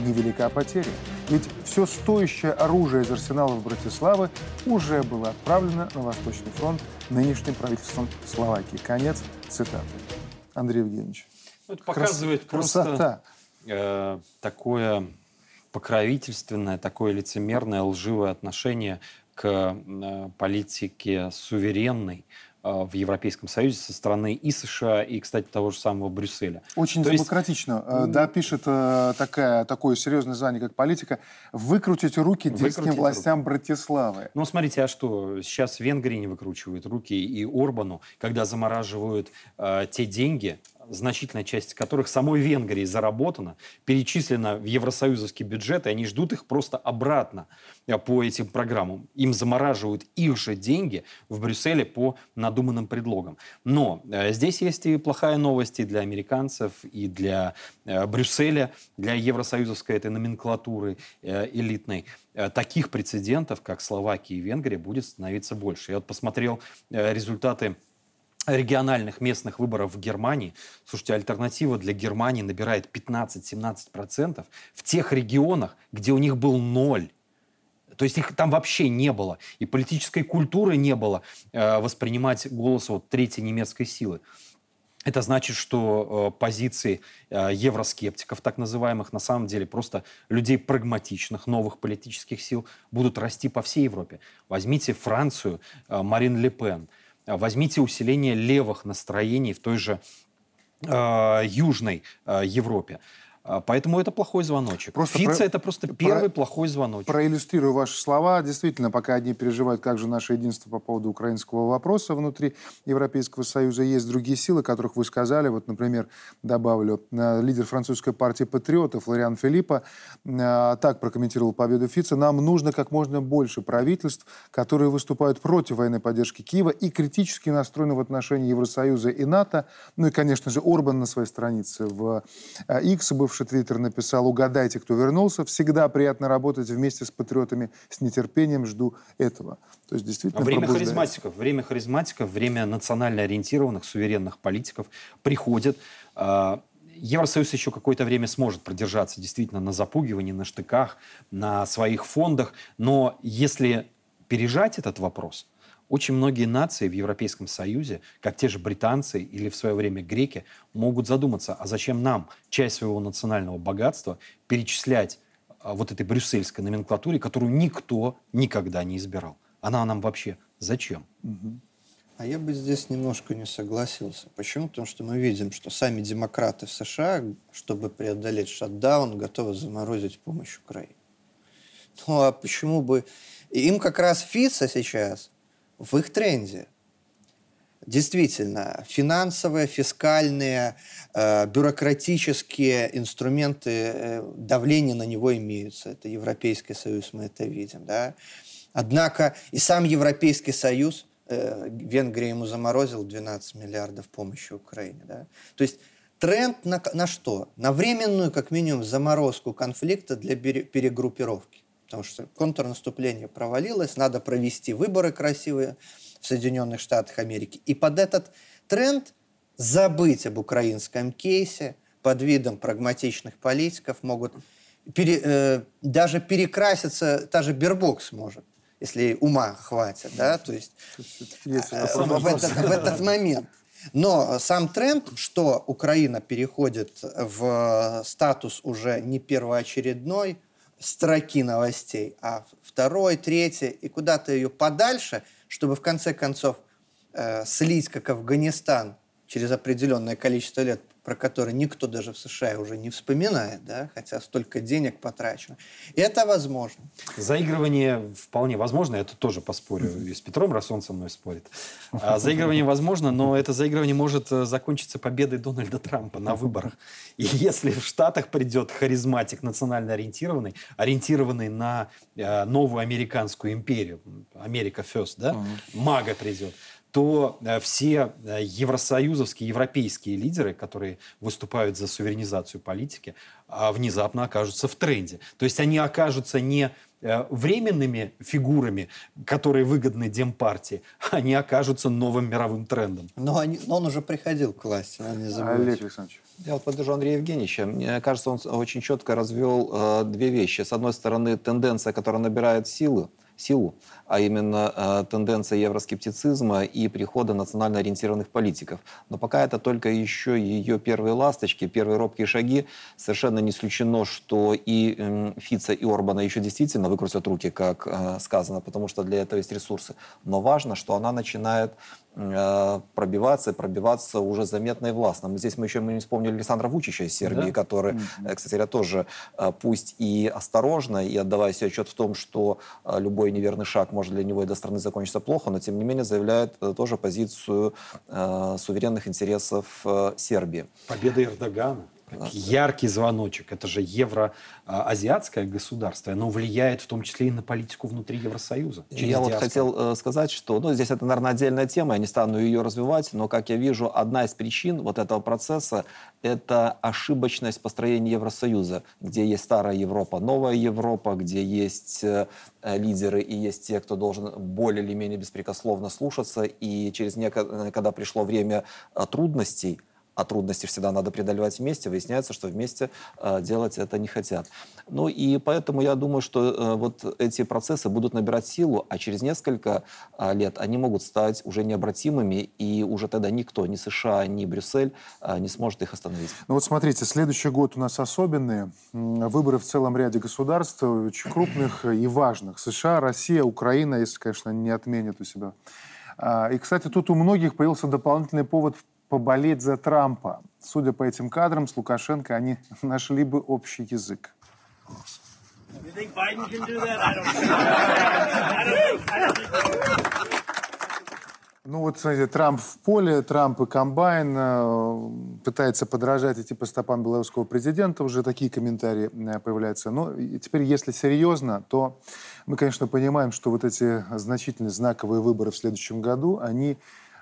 невелика потеря. Ведь все стоящее оружие из арсеналов Братиславы уже было отправлено на Восточный фронт нынешним правительством Словакии. Конец цитаты. Андрей Евгеньевич. Ну, это показывает Крас... просто э, такое покровительственное, такое лицемерное, лживое отношение к э, политике суверенной, в Европейском Союзе со стороны и США, и, кстати, того же самого Брюсселя. Очень То демократично. Есть... Да, пишет э, такая, такое серьезное звание, как политика, выкрутить руки дерзким властям руки. Братиславы. Ну, смотрите, а что, сейчас Венгрии не выкручивают руки и Орбану, когда замораживают э, те деньги, значительная часть которых самой Венгрии заработана, перечислена в евросоюзовский бюджет, и они ждут их просто обратно э, по этим программам. Им замораживают их же деньги в Брюсселе по надуманным предлогам. Но э, здесь есть и плохая новость и для американцев, и для э, Брюсселя, для евросоюзовской этой номенклатуры элитной. Таких прецедентов, как Словакия и Венгрия, будет становиться больше. Я вот посмотрел результаты региональных местных выборов в Германии, слушайте, альтернатива для Германии набирает 15-17% в тех регионах, где у них был ноль. То есть их там вообще не было. И политической культуры не было э, воспринимать голос вот третьей немецкой силы. Это значит, что э, позиции э, евроскептиков, так называемых, на самом деле просто людей прагматичных, новых политических сил будут расти по всей Европе. Возьмите Францию, э, Марин Ле Пен – возьмите усиление левых настроений в той же э, Южной э, Европе. А, поэтому это плохой звоночек. Просто Фица про... это просто первый про... плохой звоночек. Проиллюстрирую ваши слова. Действительно, пока одни переживают, как же наше единство по поводу украинского вопроса внутри Европейского Союза, есть другие силы, которых вы сказали. Вот, например, добавлю, э, лидер французской партии патриотов Лориан Филиппа э, так прокомментировал победу Фица. Нам нужно как можно больше правительств, которые выступают против военной поддержки Киева и критически настроены в отношении Евросоюза и НАТО. Ну и, конечно же, Орбан на своей странице в X, э, бывший бывший твиттер написал «Угадайте, кто вернулся». Всегда приятно работать вместе с патриотами. С нетерпением жду этого. То есть действительно Время харизматиков, время харизматиков, время национально ориентированных, суверенных политиков приходит. А, Евросоюз еще какое-то время сможет продержаться действительно на запугивании, на штыках, на своих фондах. Но если пережать этот вопрос, Очень многие нации в Европейском Союзе, как те же британцы или в свое время греки, могут задуматься, а зачем нам часть своего национального богатства перечислять а, вот этой брюссельской номенклатуре, которую никто никогда не избирал. Она нам вообще зачем? А я бы здесь немножко не согласился. Почему? Потому что мы видим, что сами демократы в США, чтобы преодолеть шатдаун, готовы заморозить помощь Украине. Ну а почему бы... Им как раз ФИЦа сейчас в их тренде. Действительно, финансовые, фискальные, э, бюрократические инструменты э, давления на него имеются. Это Европейский Союз, мы это видим. Да? Однако и сам Европейский Союз, э, Венгрия ему заморозил 12 миллиардов помощи Украине. Да? То есть тренд на, на что? На временную, как минимум, заморозку конфликта для перегруппировки. Потому что контрнаступление провалилось, надо провести выборы красивые в Соединенных Штатах Америки. И под этот тренд забыть об украинском кейсе под видом прагматичных политиков могут пере, э, даже перекраситься, та же Бербокс может, если ума хватит, да, то есть <laughs> э, в, этот, в этот момент. Но сам тренд, что Украина переходит в статус уже не первоочередной строки новостей, а второй, третий, и куда-то ее подальше – чтобы в конце концов э, слить, как Афганистан, через определенное количество лет, про которые никто даже в США уже не вспоминает, да, хотя столько денег потрачено. Это возможно. Заигрывание вполне возможно, я тут тоже поспорю, и с Петром, раз он со мной спорит. А <laughs> заигрывание возможно, но это заигрывание может э, закончиться победой Дональда Трампа на выборах. И <laughs> если в Штатах придет харизматик национально ориентированный, ориентированный на э, новую американскую империю, Америка First, да, мага придет, то э, все э, евросоюзовские, европейские лидеры, которые выступают за суверенизацию политики, а, внезапно окажутся в тренде. То есть они окажутся не э, временными фигурами, которые выгодны Демпартии, <laughs> они окажутся новым мировым трендом. Но, они, но он уже приходил к власти, надо не забывать. Олег Александрович. Я вот поддержу Андрея Евгеньевича. Мне кажется, он очень четко развел э, две вещи. С одной стороны, тенденция, которая набирает силы, силу, а именно э, тенденция евроскептицизма и прихода национально ориентированных политиков. Но пока это только еще ее первые ласточки, первые робкие шаги. Совершенно не исключено, что и э, Фица, и Орбана еще действительно выкрутят руки, как э, сказано, потому что для этого есть ресурсы. Но важно, что она начинает Э, пробиваться пробиваться уже заметно и властно. Здесь мы еще мы не вспомнили Александра Вучича из Сербии, да? который, mm-hmm. кстати говоря, тоже пусть и осторожно, и отдавая себе отчет в том, что любой неверный шаг может для него и до страны закончиться плохо, но тем не менее заявляет тоже позицию э, суверенных интересов э, Сербии. Победа Эрдогана яркий звоночек. Это же евроазиатское государство. Оно влияет в том числе и на политику внутри Евросоюза. Я вот хотел э, сказать, что ну, здесь это, наверное, отдельная тема, я не стану ее развивать, но, как я вижу, одна из причин вот этого процесса – это ошибочность построения Евросоюза, где есть старая Европа, новая Европа, где есть э, лидеры и есть те, кто должен более или менее беспрекословно слушаться. И через некое, когда пришло время э, трудностей, а трудности всегда надо преодолевать вместе, выясняется, что вместе э, делать это не хотят. Ну и поэтому я думаю, что э, вот эти процессы будут набирать силу, а через несколько э, лет они могут стать уже необратимыми, и уже тогда никто, ни США, ни Брюссель не сможет их остановить. Ну вот смотрите, следующий год у нас особенные. Выборы в целом ряде государств, очень крупных и важных. США, Россия, Украина, если, конечно, не отменят у себя. А, и, кстати, тут у многих появился дополнительный повод поболеть за Трампа. Судя по этим кадрам, с Лукашенко они <laughs> нашли бы общий язык. Ну вот, смотрите, Трамп в поле, Трамп и комбайн э, пытается подражать идти по стопам белорусского президента, уже такие комментарии э, появляются. Но теперь, если серьезно, то мы, конечно, понимаем, что вот эти значительные знаковые выборы в следующем году, они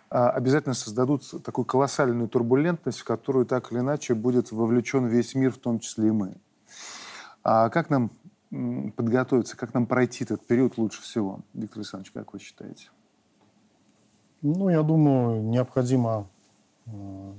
обязательно создадут такую колоссальную турбулентность, в которую так или иначе будет вовлечен весь мир, в том числе и мы. А как нам подготовиться, как нам пройти этот период лучше всего? Виктор Александрович, как вы считаете? Ну, я думаю, необходимо э,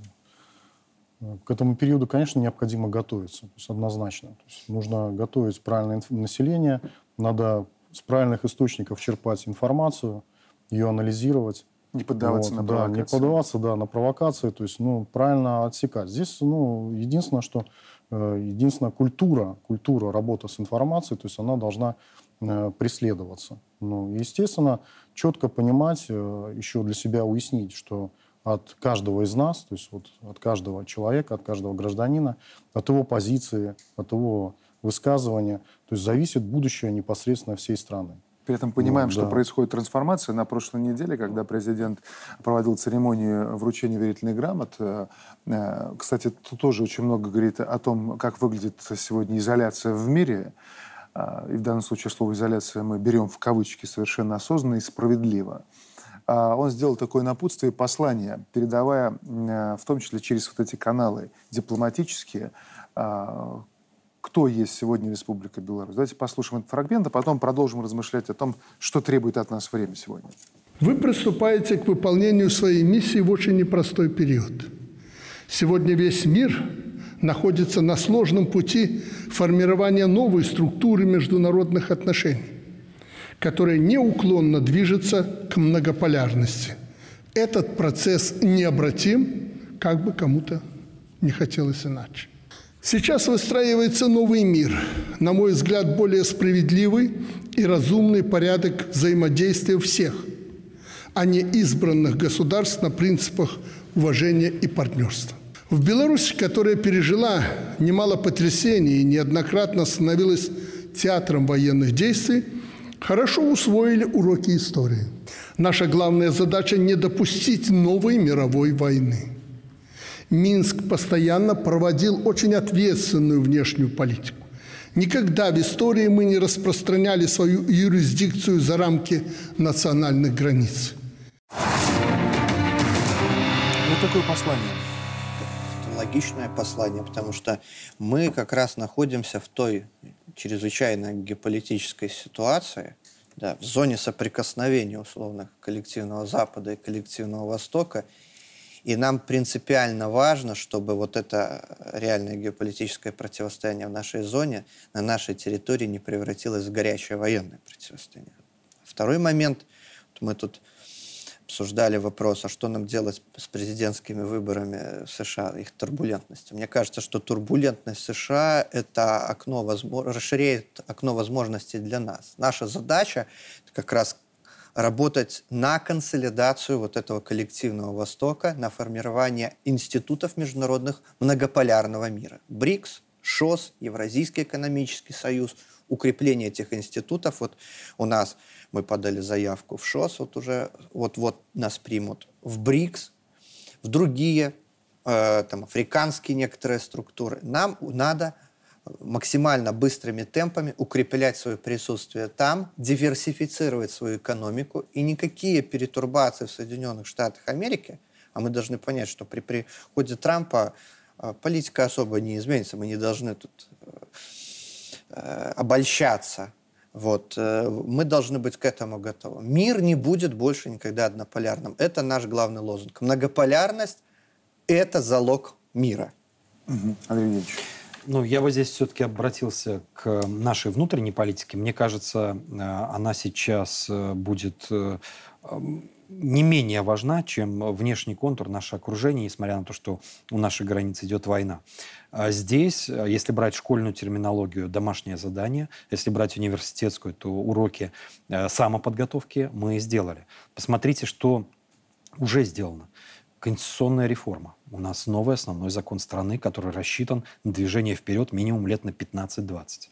к этому периоду, конечно, необходимо готовиться, то есть однозначно. То есть нужно готовить правильное население, надо с правильных источников черпать информацию – ее анализировать. Не поддаваться вот, на да, провокации. Не поддаваться, да, на провокации, то есть, ну, правильно отсекать. Здесь, ну, единственное, что, э, единственная культура, культура работы с информацией, то есть она должна э, преследоваться. Ну, естественно, четко понимать, э, еще для себя уяснить, что от каждого из нас, то есть вот от каждого человека, от каждого гражданина, от его позиции, от его высказывания, то есть зависит будущее непосредственно всей страны. При этом понимаем, Ну, что да. происходит трансформация. На прошлой неделе, когда президент проводил церемонию вручения верительных грамот, э, э, кстати, тут тоже очень много говорит о том, как выглядит сегодня изоляция в мире. А, И в данном случае слово «изоляция» мы берем в кавычки совершенно осознанно и справедливо. А, Он сделал такое напутствие, послание, передавая, э, в том числе через вот эти каналы дипломатические, а, кто есть сегодня Республика Беларусь. Давайте послушаем этот фрагмент, а потом продолжим размышлять о том, что требует от нас время сегодня. Вы приступаете к выполнению своей миссии в очень непростой период. Сегодня весь мир находится на сложном пути формирования новой структуры международных отношений, которая неуклонно движется к многополярности. Этот процесс необратим, как бы кому-то не хотелось иначе. Сейчас выстраивается новый мир, на мой взгляд, более справедливый и разумный порядок взаимодействия всех, а не избранных государств на принципах уважения и партнерства. В Беларуси, которая пережила немало потрясений и неоднократно становилась театром военных действий, хорошо усвоили уроки истории. Наша главная задача – не допустить новой мировой войны. Минск постоянно проводил очень ответственную внешнюю политику. Никогда в истории мы не распространяли свою юрисдикцию за рамки национальных границ. Вот такое послание. Это логичное послание, потому что мы как раз находимся в той чрезвычайно геополитической ситуации, да, в зоне соприкосновения условно коллективного Запада и коллективного Востока, и нам принципиально важно, чтобы вот это реальное геополитическое противостояние в нашей зоне, на нашей территории не превратилось в горячее военное противостояние. Второй момент, мы тут обсуждали вопрос, а что нам делать с президентскими выборами в США, их турбулентностью. Мне кажется, что турбулентность США – это окно, возможно, расширяет окно возможностей для нас. Наша задача – как раз работать на консолидацию вот этого коллективного Востока, на формирование институтов международных многополярного мира. БРИКС, ШОС, Евразийский экономический союз, укрепление этих институтов. Вот у нас мы подали заявку в ШОС, вот уже вот-вот нас примут, в БРИКС, в другие, э, там, африканские некоторые структуры. Нам надо максимально быстрыми темпами укреплять свое присутствие там, диверсифицировать свою экономику, и никакие перетурбации в Соединенных Штатах Америки, а мы должны понять, что при приходе Трампа э, политика особо не изменится, мы не должны тут э, обольщаться. Вот. э, Мы должны быть к этому готовы. Мир не будет больше никогда однополярным. Это наш главный лозунг. Многополярность – это залог мира. Мгм. Андрей Евгеньевич. Ну, я бы здесь все-таки обратился к нашей внутренней политике. Мне кажется, э, она сейчас э, будет э, не менее важна, чем внешний контур, наше окружение, несмотря на то, что у нашей границы идет война. А Здесь, э, если брать школьную терминологию, домашнее задание, если брать университетскую, то уроки э, самоподготовки мы сделали. Посмотрите, что уже сделано. Конституционная реформа. У нас новый основной закон страны, который рассчитан на движение вперед минимум лет на 15-20.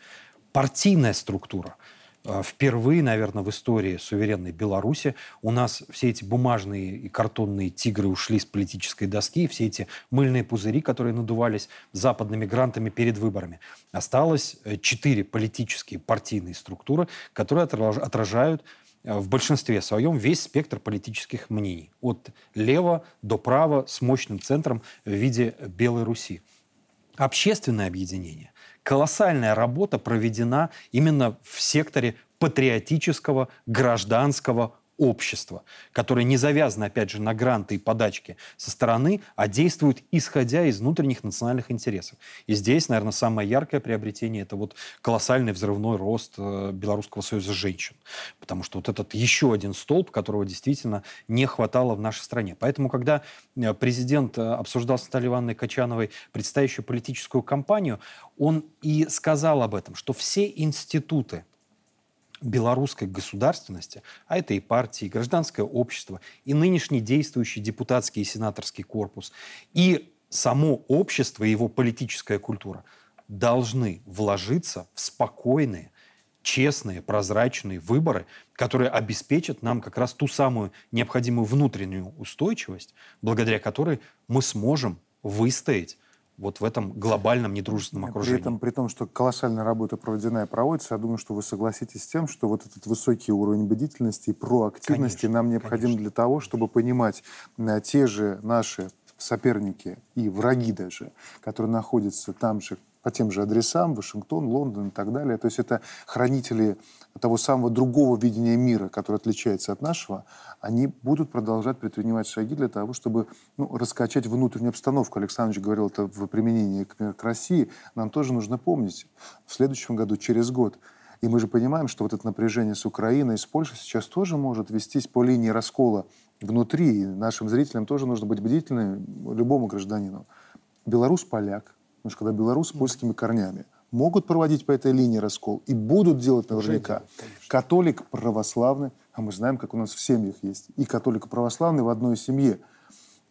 Партийная структура. Э, Впервые, наверное, в истории суверенной Беларуси у нас все эти бумажные и картонные тигры ушли с политической доски, и все эти мыльные пузыри, которые надувались западными грантами перед выборами. Осталось э, четыре политические партийные структуры, которые отраж- отражают в большинстве своем весь спектр политических мнений. От лева до права с мощным центром в виде Белой Руси. Общественное объединение. Колоссальная работа проведена именно в секторе патриотического гражданского общество, которое не завязано, опять же, на гранты и подачки со стороны, а действует исходя из внутренних национальных интересов. И здесь, наверное, самое яркое приобретение – это вот колоссальный взрывной рост э, Белорусского союза женщин. Потому что вот этот еще один столб, которого действительно не хватало в нашей стране. Поэтому, когда э, президент э, обсуждал с Натальей Ивановной Качановой предстоящую политическую кампанию, он и сказал об этом, что все институты, белорусской государственности, а это и партии, и гражданское общество, и нынешний действующий депутатский и сенаторский корпус, и само общество и его политическая культура должны вложиться в спокойные, честные, прозрачные выборы, которые обеспечат нам как раз ту самую необходимую внутреннюю устойчивость, благодаря которой мы сможем выстоять вот в этом глобальном недружественном окружении. При, этом, при том, что колоссальная работа проведена и проводится, я думаю, что вы согласитесь с тем, что вот этот высокий уровень бдительности и проактивности конечно, нам необходим конечно. для того, чтобы понимать на те же наши соперники и враги даже, которые находятся там же, по тем же адресам, Вашингтон, Лондон и так далее. То есть это хранители того самого другого видения мира, которое отличается от нашего, они будут продолжать предпринимать шаги для того, чтобы ну, раскачать внутреннюю обстановку. Александр говорил это в применении к, к России. Нам тоже нужно помнить, в следующем году, через год, и мы же понимаем, что вот это напряжение с Украиной, с Польшей сейчас тоже может вестись по линии раскола внутри. И нашим зрителям тоже нужно быть бдительными, любому гражданину. Белорус-поляк, потому что когда белорус с польскими корнями, могут проводить по этой линии раскол и будут делать наверняка. Католик православный, а мы знаем, как у нас в семьях есть, и католик православный в одной семье.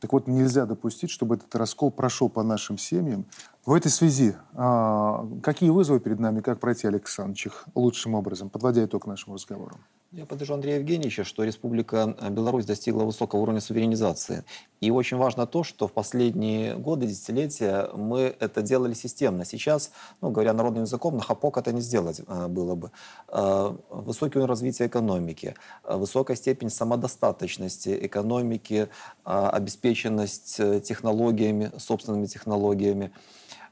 Так вот, нельзя допустить, чтобы этот раскол прошел по нашим семьям. В этой связи, а, какие вызовы перед нами, как пройти, Александр лучшим образом, подводя итог нашему разговору? Я поддержу Андрея Евгеньевича, что Республика э, Беларусь достигла высокого уровня суверенизации. И очень важно то, что в последние годы, десятилетия мы это делали системно. Сейчас, ну, говоря народным языком, на хапок это не сделать э, было бы. Э, высокий уровень развития экономики, высокая степень самодостаточности экономики, обеспеченность технологиями, собственными технологиями –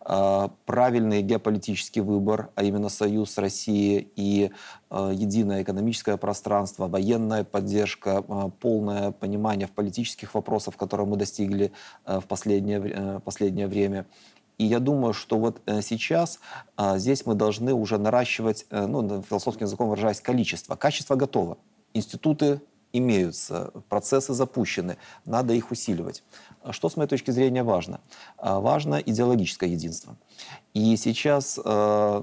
правильный геополитический выбор, а именно союз с Россией и а, единое экономическое пространство, военная поддержка, а, полное понимание в политических вопросах, которые мы достигли в последнее, э, последнее время. И я думаю, что вот э, сейчас здесь мы должны уже наращивать, э, ну, философским языком выражаясь, количество. Качество готово. Институты имеются, процессы запущены, надо их усиливать. Что, с моей точки зрения, важно? А, важно идеологическое единство. И сейчас э,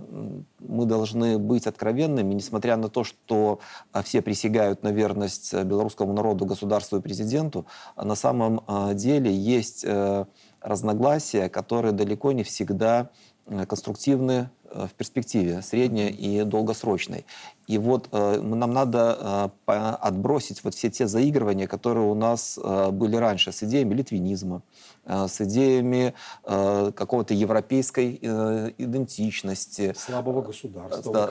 мы должны быть откровенными, несмотря на то, что а, все присягают на верность белорусскому народу, государству и президенту, на самом деле есть э, разногласия, которые далеко не всегда э, конструктивны Э, в перспективе, средней и долгосрочной. И вот э, нам надо э, отбросить вот все те заигрывания, которые у нас э, были раньше с идеями литвинизма, э, с идеями э, какого-то европейской э, идентичности. Слабого государства, да.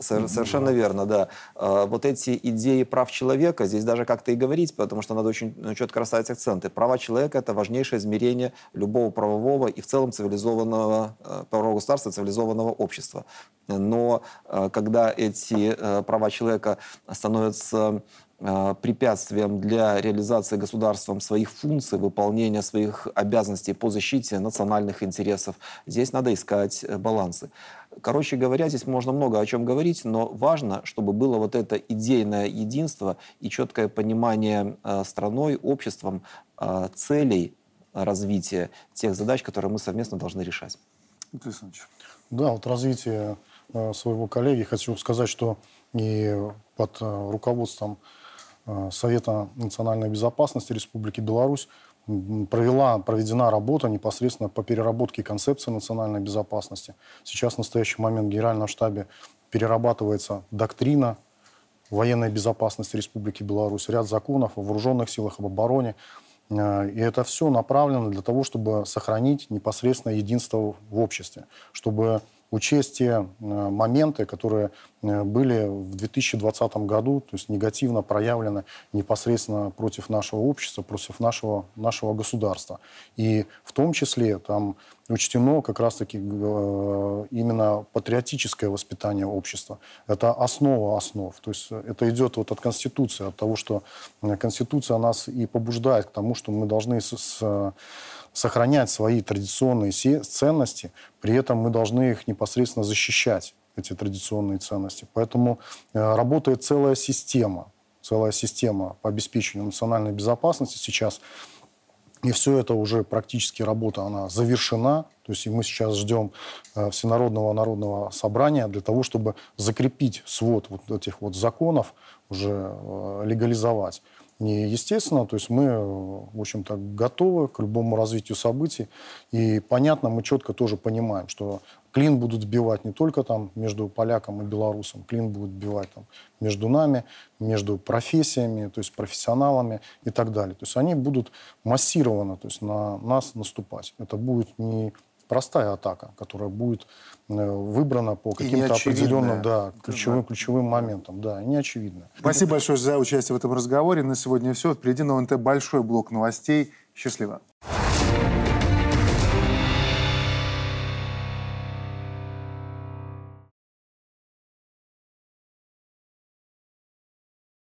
Сор- совершенно да. верно, да. Э, вот эти идеи прав человека, здесь даже как-то и говорить, потому что надо очень четко расставить акценты. Права человека – это важнейшее измерение любого правового и в целом цивилизованного, э, правового государства, цивилизованного общества. Но э, когда эти э, права человека становятся э, препятствием для реализации государством своих функций, выполнения своих обязанностей по защите национальных интересов. Здесь надо искать балансы. Короче говоря, здесь можно много о чем говорить, но важно, чтобы было вот это идейное единство и четкое понимание страной, обществом целей развития тех задач, которые мы совместно должны решать. Александр да, вот развитие э, своего коллеги хочу сказать, что и под э, руководством э, Совета национальной безопасности Республики Беларусь провела, проведена работа непосредственно по переработке концепции национальной безопасности. Сейчас в настоящий момент в Генеральном штабе перерабатывается доктрина военной безопасности Республики Беларусь, ряд законов о вооруженных силах, об обороне. И это все направлено для того, чтобы сохранить непосредственно единство в обществе, чтобы учесть те моменты, которые были в 2020 году, то есть негативно проявлены непосредственно против нашего общества, против нашего, нашего государства. И в том числе там учтено как раз-таки именно патриотическое воспитание общества. Это основа основ. То есть это идет вот от Конституции, от того, что Конституция нас и побуждает к тому, что мы должны с, с сохранять свои традиционные ценности, при этом мы должны их непосредственно защищать, эти традиционные ценности. Поэтому э, работает целая система, целая система по обеспечению национальной безопасности сейчас. И все это уже практически работа, она завершена. То есть мы сейчас ждем э, Всенародного народного собрания для того, чтобы закрепить свод вот этих вот законов, уже э, легализовать не естественно. То есть мы, в общем-то, готовы к любому развитию событий. И понятно, мы четко тоже понимаем, что клин будут сбивать не только там между поляком и белорусом, клин будут сбивать там между нами, между профессиями, то есть профессионалами и так далее. То есть они будут массированно то есть на нас наступать. Это будет не простая атака, которая будет э, выбрана по каким-то определенным да, ключевым, ключевым моментам. Да, не очевидно. Спасибо большое за участие в этом разговоре. На сегодня все. Впереди на ОНТ большой блок новостей. Счастливо.